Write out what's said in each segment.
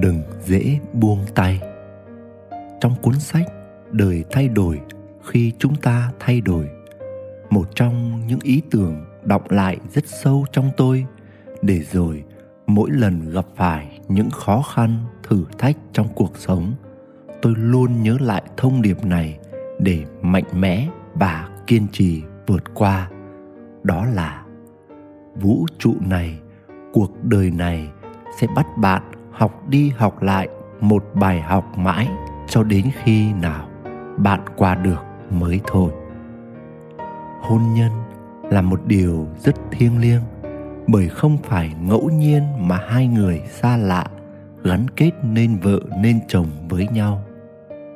đừng dễ buông tay. Trong cuốn sách đời thay đổi, khi chúng ta thay đổi, một trong những ý tưởng đọng lại rất sâu trong tôi để rồi mỗi lần gặp phải những khó khăn, thử thách trong cuộc sống, tôi luôn nhớ lại thông điệp này để mạnh mẽ và kiên trì vượt qua. Đó là, vũ trụ này, cuộc đời này sẽ bắt bạn học đi học lại một bài học mãi cho đến khi nào bạn qua được mới thôi. Hôn nhân là một điều rất thiêng liêng, bởi không phải ngẫu nhiên mà hai người xa lạ, gắn kết nên vợ nên chồng với nhau.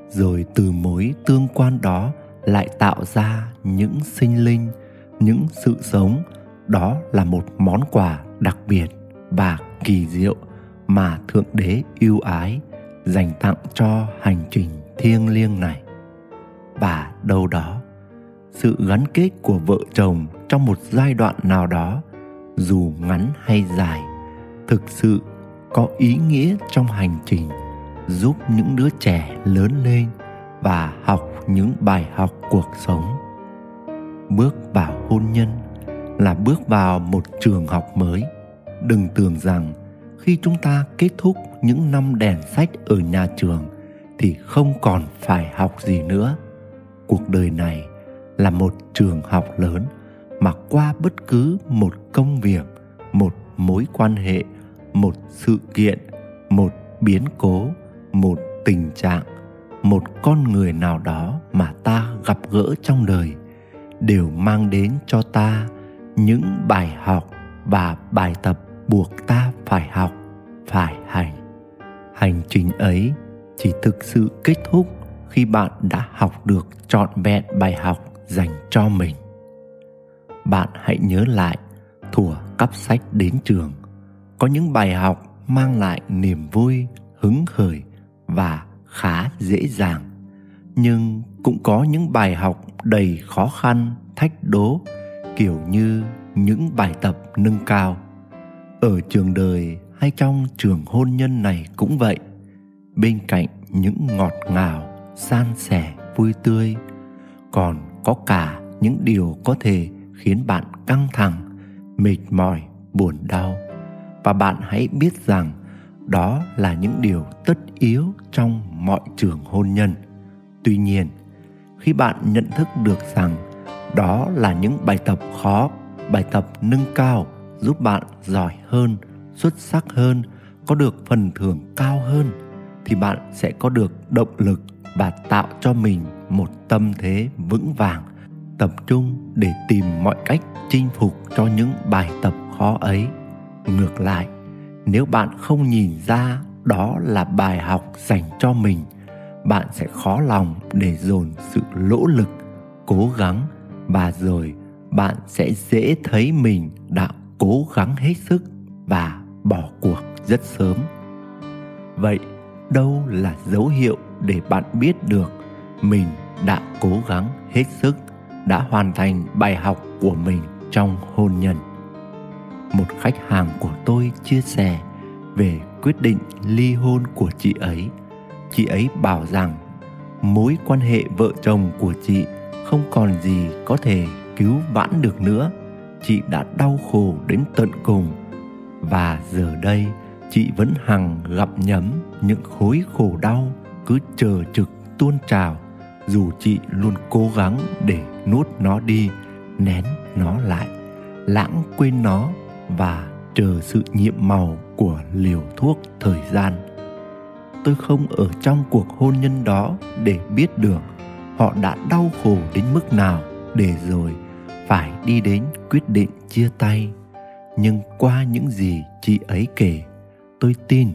Rồi từ mối tương quan đó lại tạo ra những sinh linh, những sự sống. Đó là một món quà đặc biệt và kỳ diệu mà thượng đế yêu ái, dành tặng cho hành trình thiêng liêng này. Và đâu đó, sự gắn kết của vợ chồng trong một giai đoạn nào đó, dù ngắn hay dài, thực sự có ý nghĩa trong hành trình giúp những đứa trẻ lớn lên và học những bài học cuộc sống. Bước vào hôn nhân là bước vào một trường học mới. Đừng tưởng rằng khi chúng ta kết thúc những năm đèn sách ở nhà trường, thì không còn phải học gì nữa. Cuộc đời này là một trường học lớn mà qua bất cứ một công việc, một mối quan hệ, một sự kiện, một biến cố, một tình trạng, một con người nào đó mà ta gặp gỡ trong đời đều mang đến cho ta những bài học và bài tập buộc ta phải học, phải hành. Hành trình ấy chỉ thực sự kết thúc khi bạn đã học được trọn vẹn bài học dành cho mình. Bạn hãy nhớ lại thủa cắp sách đến trường. Có những bài học mang lại niềm vui, hứng khởi và khá dễ dàng. Nhưng cũng có những bài học đầy khó khăn, thách đố, kiểu như những bài tập nâng cao ở trường đời hay trong trường hôn nhân này cũng vậy. Bên cạnh những ngọt ngào, san sẻ, vui tươi, còn có cả những điều có thể khiến bạn căng thẳng, mệt mỏi, buồn đau. Và bạn hãy biết rằng đó là những điều tất yếu trong mọi trường hôn nhân. Tuy nhiên, khi bạn nhận thức được rằng đó là những bài tập khó, bài tập nâng cao giúp bạn giỏi hơn, xuất sắc hơn, có được phần thưởng cao hơn, thì bạn sẽ có được động lực và tạo cho mình một tâm thế vững vàng, tập trung để tìm mọi cách chinh phục cho những bài tập khó ấy. Ngược lại, nếu bạn không nhìn ra đó là bài học dành cho mình, bạn sẽ khó lòng để dồn sự lỗ lực, cố gắng và rồi bạn sẽ dễ thấy mình đã cố gắng hết sức và bỏ cuộc rất sớm. Vậy đâu là dấu hiệu để bạn biết được mình đã cố gắng hết sức, đã hoàn thành bài học của mình trong hôn nhân? Một khách hàng của tôi chia sẻ về quyết định ly hôn của chị ấy. Chị ấy bảo rằng mối quan hệ vợ chồng của chị không còn gì có thể cứu vãn được nữa chị đã đau khổ đến tận cùng. Và giờ đây, chị vẫn hằng gặp nhấm những khối khổ đau cứ chờ trực tuôn trào, dù chị luôn cố gắng để nuốt nó đi, nén nó lại, lãng quên nó và chờ sự nhiệm màu của liều thuốc thời gian. Tôi không ở trong cuộc hôn nhân đó để biết được họ đã đau khổ đến mức nào để rồi phải đi đến quyết định chia tay. Nhưng qua những gì chị ấy kể, tôi tin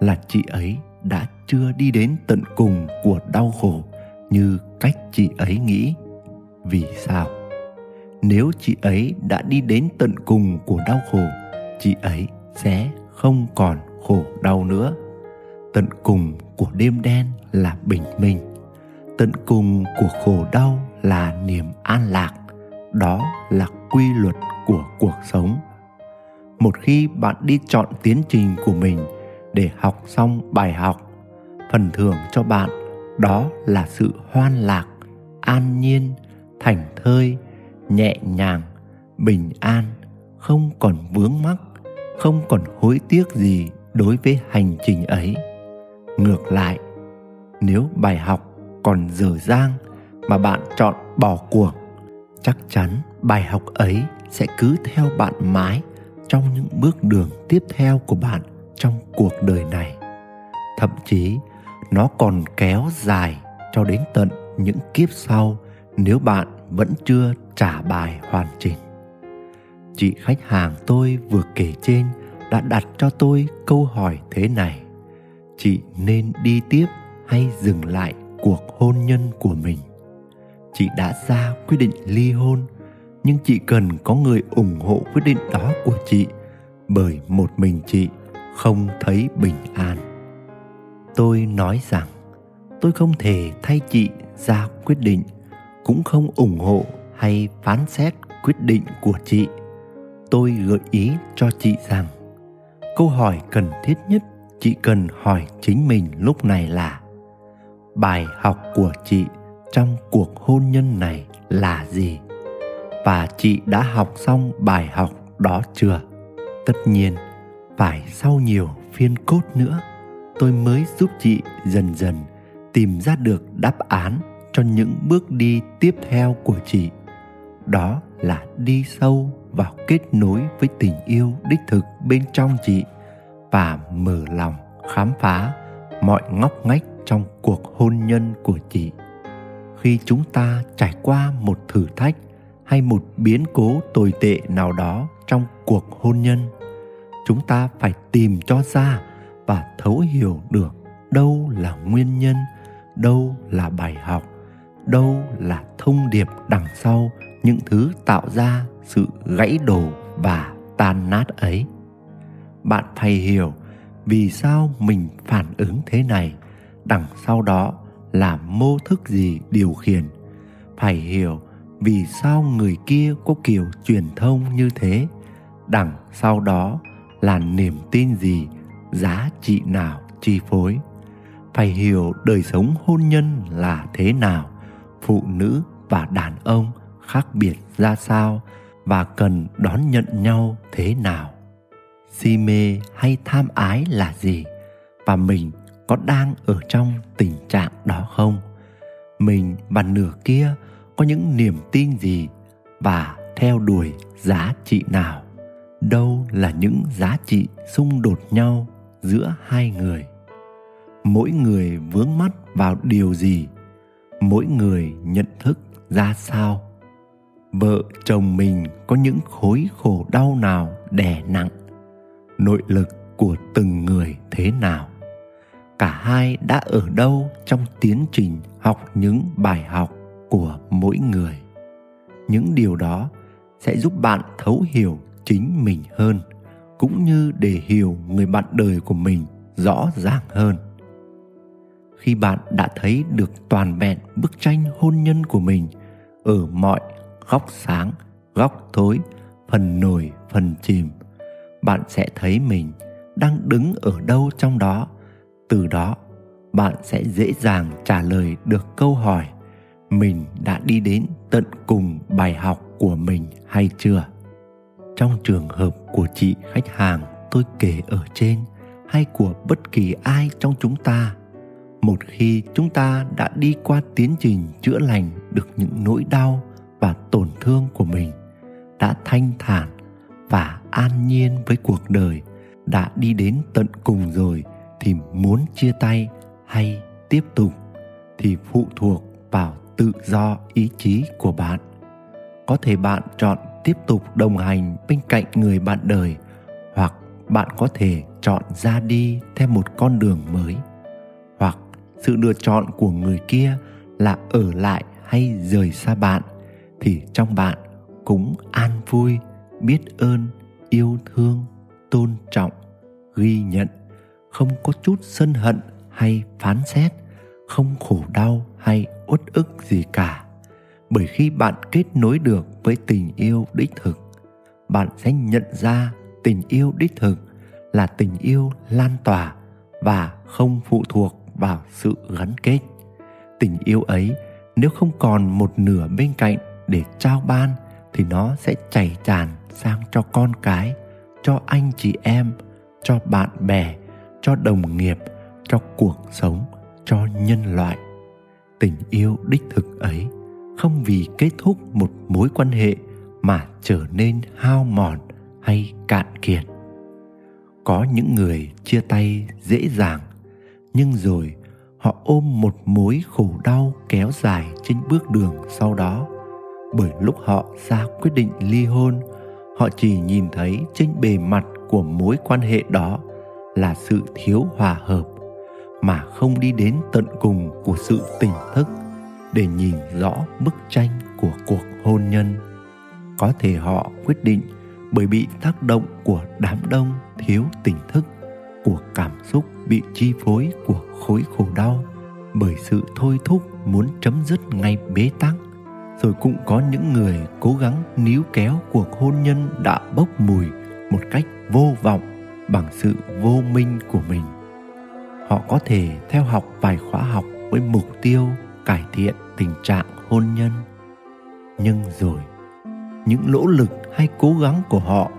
là chị ấy đã chưa đi đến tận cùng của đau khổ như cách chị ấy nghĩ. Vì sao? Nếu chị ấy đã đi đến tận cùng của đau khổ, chị ấy sẽ không còn khổ đau nữa. Tận cùng của đêm đen là bình minh, tận cùng của khổ đau là niềm an lạc đó là quy luật của cuộc sống. Một khi bạn đi chọn tiến trình của mình để học xong bài học, phần thưởng cho bạn đó là sự hoan lạc, an nhiên, thảnh thơi, nhẹ nhàng, bình an, không còn vướng mắc, không còn hối tiếc gì đối với hành trình ấy. Ngược lại, nếu bài học còn dở dang mà bạn chọn bỏ cuộc chắc chắn bài học ấy sẽ cứ theo bạn mãi trong những bước đường tiếp theo của bạn trong cuộc đời này. Thậm chí, nó còn kéo dài cho đến tận những kiếp sau nếu bạn vẫn chưa trả bài hoàn chỉnh. Chị khách hàng tôi vừa kể trên đã đặt cho tôi câu hỏi thế này, chị nên đi tiếp hay dừng lại cuộc hôn nhân của mình? Chị đã ra quyết định ly hôn, nhưng chị cần có người ủng hộ quyết định đó của chị, bởi một mình chị không thấy bình an. Tôi nói rằng, tôi không thể thay chị ra quyết định, cũng không ủng hộ hay phán xét quyết định của chị. Tôi gợi ý cho chị rằng, câu hỏi cần thiết nhất chị cần hỏi chính mình lúc này là, bài học của chị trong cuộc hôn nhân này là gì? Và chị đã học xong bài học đó chưa? Tất nhiên, phải sau nhiều phiên cốt nữa, tôi mới giúp chị dần dần tìm ra được đáp án cho những bước đi tiếp theo của chị. Đó là đi sâu vào kết nối với tình yêu đích thực bên trong chị và mở lòng khám phá mọi ngóc ngách trong cuộc hôn nhân của chị khi chúng ta trải qua một thử thách hay một biến cố tồi tệ nào đó trong cuộc hôn nhân, chúng ta phải tìm cho ra và thấu hiểu được đâu là nguyên nhân, đâu là bài học, đâu là thông điệp đằng sau những thứ tạo ra sự gãy đổ và tan nát ấy. Bạn phải hiểu vì sao mình phản ứng thế này, đằng sau đó là mô thức gì điều khiển. Phải hiểu vì sao người kia có kiểu truyền thông như thế. Đằng sau đó là niềm tin gì, giá trị nào chi phối. Phải hiểu đời sống hôn nhân là thế nào, phụ nữ và đàn ông khác biệt ra sao và cần đón nhận nhau thế nào. Si mê hay tham ái là gì? Và mình có đang ở trong tình trạng đó không? Mình và nửa kia có những niềm tin gì và theo đuổi giá trị nào? Đâu là những giá trị xung đột nhau giữa hai người? Mỗi người vướng mắt vào điều gì? Mỗi người nhận thức ra sao? Vợ chồng mình có những khối khổ đau nào đè nặng? Nội lực của từng người thế nào? Cả hai đã ở đâu trong tiến trình học những bài học của mỗi người. Những điều đó sẽ giúp bạn thấu hiểu chính mình hơn, cũng như để hiểu người bạn đời của mình rõ ràng hơn. Khi bạn đã thấy được toàn vẹn bức tranh hôn nhân của mình ở mọi góc sáng, góc tối, phần nổi, phần chìm, bạn sẽ thấy mình đang đứng ở đâu trong đó từ đó, bạn sẽ dễ dàng trả lời được câu hỏi, mình đã đi đến tận cùng bài học của mình hay chưa? Trong trường hợp của chị khách hàng tôi kể ở trên hay của bất kỳ ai trong chúng ta, một khi chúng ta đã đi qua tiến trình chữa lành được những nỗi đau và tổn thương của mình, đã thanh thản và an nhiên với cuộc đời, đã đi đến tận cùng rồi thì muốn chia tay hay tiếp tục thì phụ thuộc vào tự do, ý chí của bạn. Có thể bạn chọn tiếp tục đồng hành bên cạnh người bạn đời, hoặc bạn có thể chọn ra đi theo một con đường mới. Hoặc sự lựa chọn của người kia là ở lại hay rời xa bạn thì trong bạn cũng an vui, biết ơn, yêu thương, tôn trọng, ghi nhận không có chút sân hận hay phán xét, không khổ đau hay uất ức gì cả. Bởi khi bạn kết nối được với tình yêu đích thực, bạn sẽ nhận ra tình yêu đích thực là tình yêu lan tỏa và không phụ thuộc vào sự gắn kết. Tình yêu ấy, nếu không còn một nửa bên cạnh để trao ban, thì nó sẽ chảy tràn sang cho con cái, cho anh chị em, cho bạn bè cho đồng nghiệp, cho cuộc sống, cho nhân loại. Tình yêu đích thực ấy không vì kết thúc một mối quan hệ mà trở nên hao mòn hay cạn kiệt. Có những người chia tay dễ dàng, nhưng rồi họ ôm một mối khổ đau kéo dài trên bước đường sau đó. Bởi lúc họ ra quyết định ly hôn, họ chỉ nhìn thấy trên bề mặt của mối quan hệ đó là sự thiếu hòa hợp, mà không đi đến tận cùng của sự tỉnh thức để nhìn rõ bức tranh của cuộc hôn nhân. Có thể họ quyết định bởi bị tác động của đám đông thiếu tỉnh thức, của cảm xúc bị chi phối của khối khổ đau, bởi sự thôi thúc muốn chấm dứt ngay bế tắc. Rồi cũng có những người cố gắng níu kéo cuộc hôn nhân đã bốc mùi một cách vô vọng bằng sự vô minh của mình. Họ có thể theo học vài khóa học với mục tiêu cải thiện tình trạng hôn nhân. Nhưng rồi, những nỗ lực hay cố gắng của họ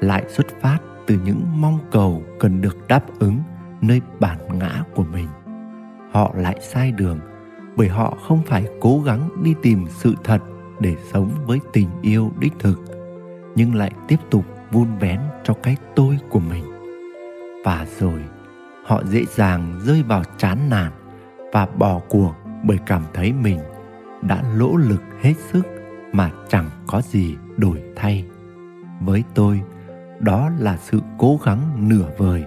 lại xuất phát từ những mong cầu cần được đáp ứng nơi bản ngã của mình. Họ lại sai đường bởi họ không phải cố gắng đi tìm sự thật để sống với tình yêu đích thực, nhưng lại tiếp tục vun vén cho cái tôi của mình. Và rồi, họ dễ dàng rơi vào chán nản và bỏ cuộc bởi cảm thấy mình đã lỗ lực hết sức mà chẳng có gì đổi thay. Với tôi, đó là sự cố gắng nửa vời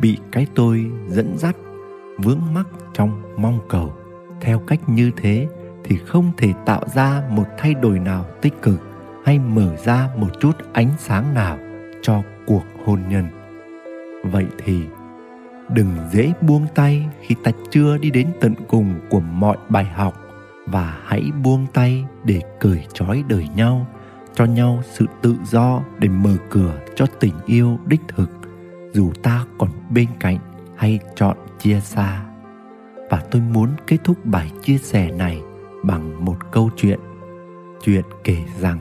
bị cái tôi dẫn dắt, vướng mắc trong mong cầu. Theo cách như thế thì không thể tạo ra một thay đổi nào tích cực hay mở ra một chút ánh sáng nào cho cuộc hôn nhân. Vậy thì, đừng dễ buông tay khi ta chưa đi đến tận cùng của mọi bài học và hãy buông tay để cởi trói đời nhau, cho nhau sự tự do để mở cửa cho tình yêu đích thực, dù ta còn bên cạnh hay chọn chia xa. Và tôi muốn kết thúc bài chia sẻ này bằng một câu chuyện. Chuyện kể rằng,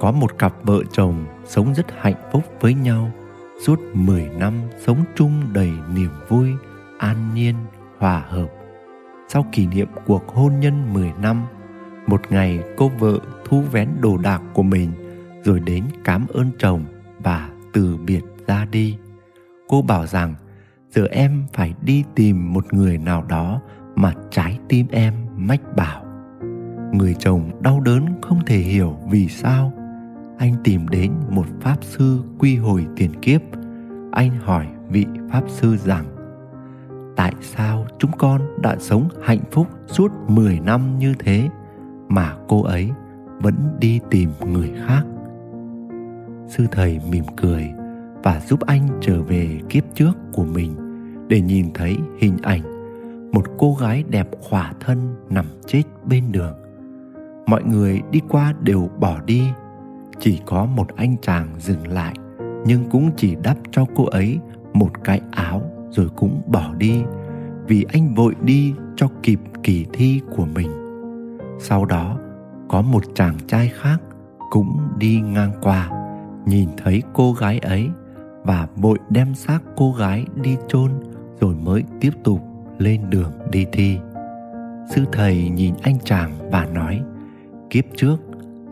có một cặp vợ chồng sống rất hạnh phúc với nhau suốt 10 năm sống chung đầy niềm vui, an nhiên, hòa hợp. Sau kỷ niệm cuộc hôn nhân 10 năm, một ngày cô vợ thu vén đồ đạc của mình rồi đến cảm ơn chồng và từ biệt ra đi. Cô bảo rằng giờ em phải đi tìm một người nào đó mà trái tim em mách bảo. Người chồng đau đớn không thể hiểu vì sao anh tìm đến một pháp sư quy hồi tiền kiếp. Anh hỏi vị pháp sư rằng, tại sao chúng con đã sống hạnh phúc suốt 10 năm như thế mà cô ấy vẫn đi tìm người khác? Sư thầy mỉm cười và giúp anh trở về kiếp trước của mình để nhìn thấy hình ảnh một cô gái đẹp khỏa thân nằm chết bên đường. Mọi người đi qua đều bỏ đi chỉ có một anh chàng dừng lại, nhưng cũng chỉ đắp cho cô ấy một cái áo rồi cũng bỏ đi, vì anh vội đi cho kịp kỳ thi của mình. Sau đó, có một chàng trai khác cũng đi ngang qua, nhìn thấy cô gái ấy và vội đem xác cô gái đi chôn rồi mới tiếp tục lên đường đi thi. Sư thầy nhìn anh chàng và nói, kiếp trước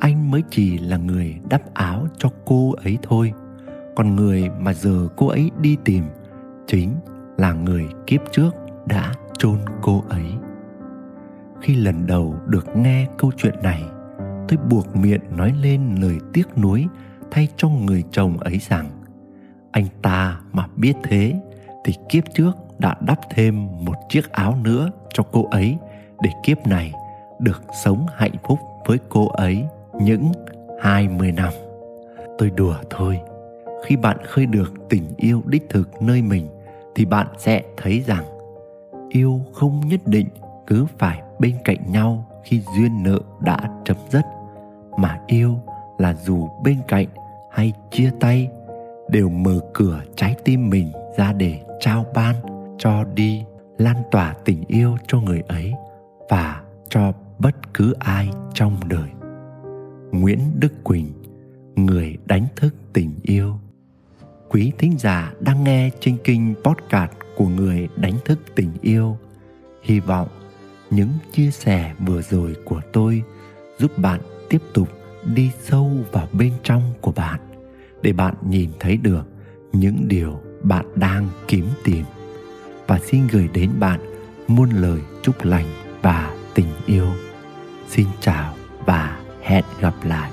anh mới chỉ là người đắp áo cho cô ấy thôi. Còn người mà giờ cô ấy đi tìm chính là người kiếp trước đã chôn cô ấy. Khi lần đầu được nghe câu chuyện này, tôi buộc miệng nói lên lời tiếc nuối thay cho người chồng ấy rằng, anh ta mà biết thế thì kiếp trước đã đắp thêm một chiếc áo nữa cho cô ấy để kiếp này được sống hạnh phúc với cô ấy những 20 năm. Tôi đùa thôi. Khi bạn khơi được tình yêu đích thực nơi mình, thì bạn sẽ thấy rằng yêu không nhất định cứ phải bên cạnh nhau khi duyên nợ đã chấm dứt, mà yêu là dù bên cạnh hay chia tay đều mở cửa trái tim mình ra để trao ban cho đi, lan tỏa tình yêu cho người ấy và cho bất cứ ai trong đời nguyễn đức quỳnh, người đánh thức tình yêu. Quý thính giả đang nghe trên kênh podcast của người đánh thức tình yêu. Hy vọng những chia sẻ vừa rồi của tôi giúp bạn tiếp tục đi sâu vào bên trong của bạn, để bạn nhìn thấy được những điều bạn đang kiếm tìm. Và xin gửi đến bạn muôn lời chúc lành và tình yêu. Xin chào và hẹn gặp lại.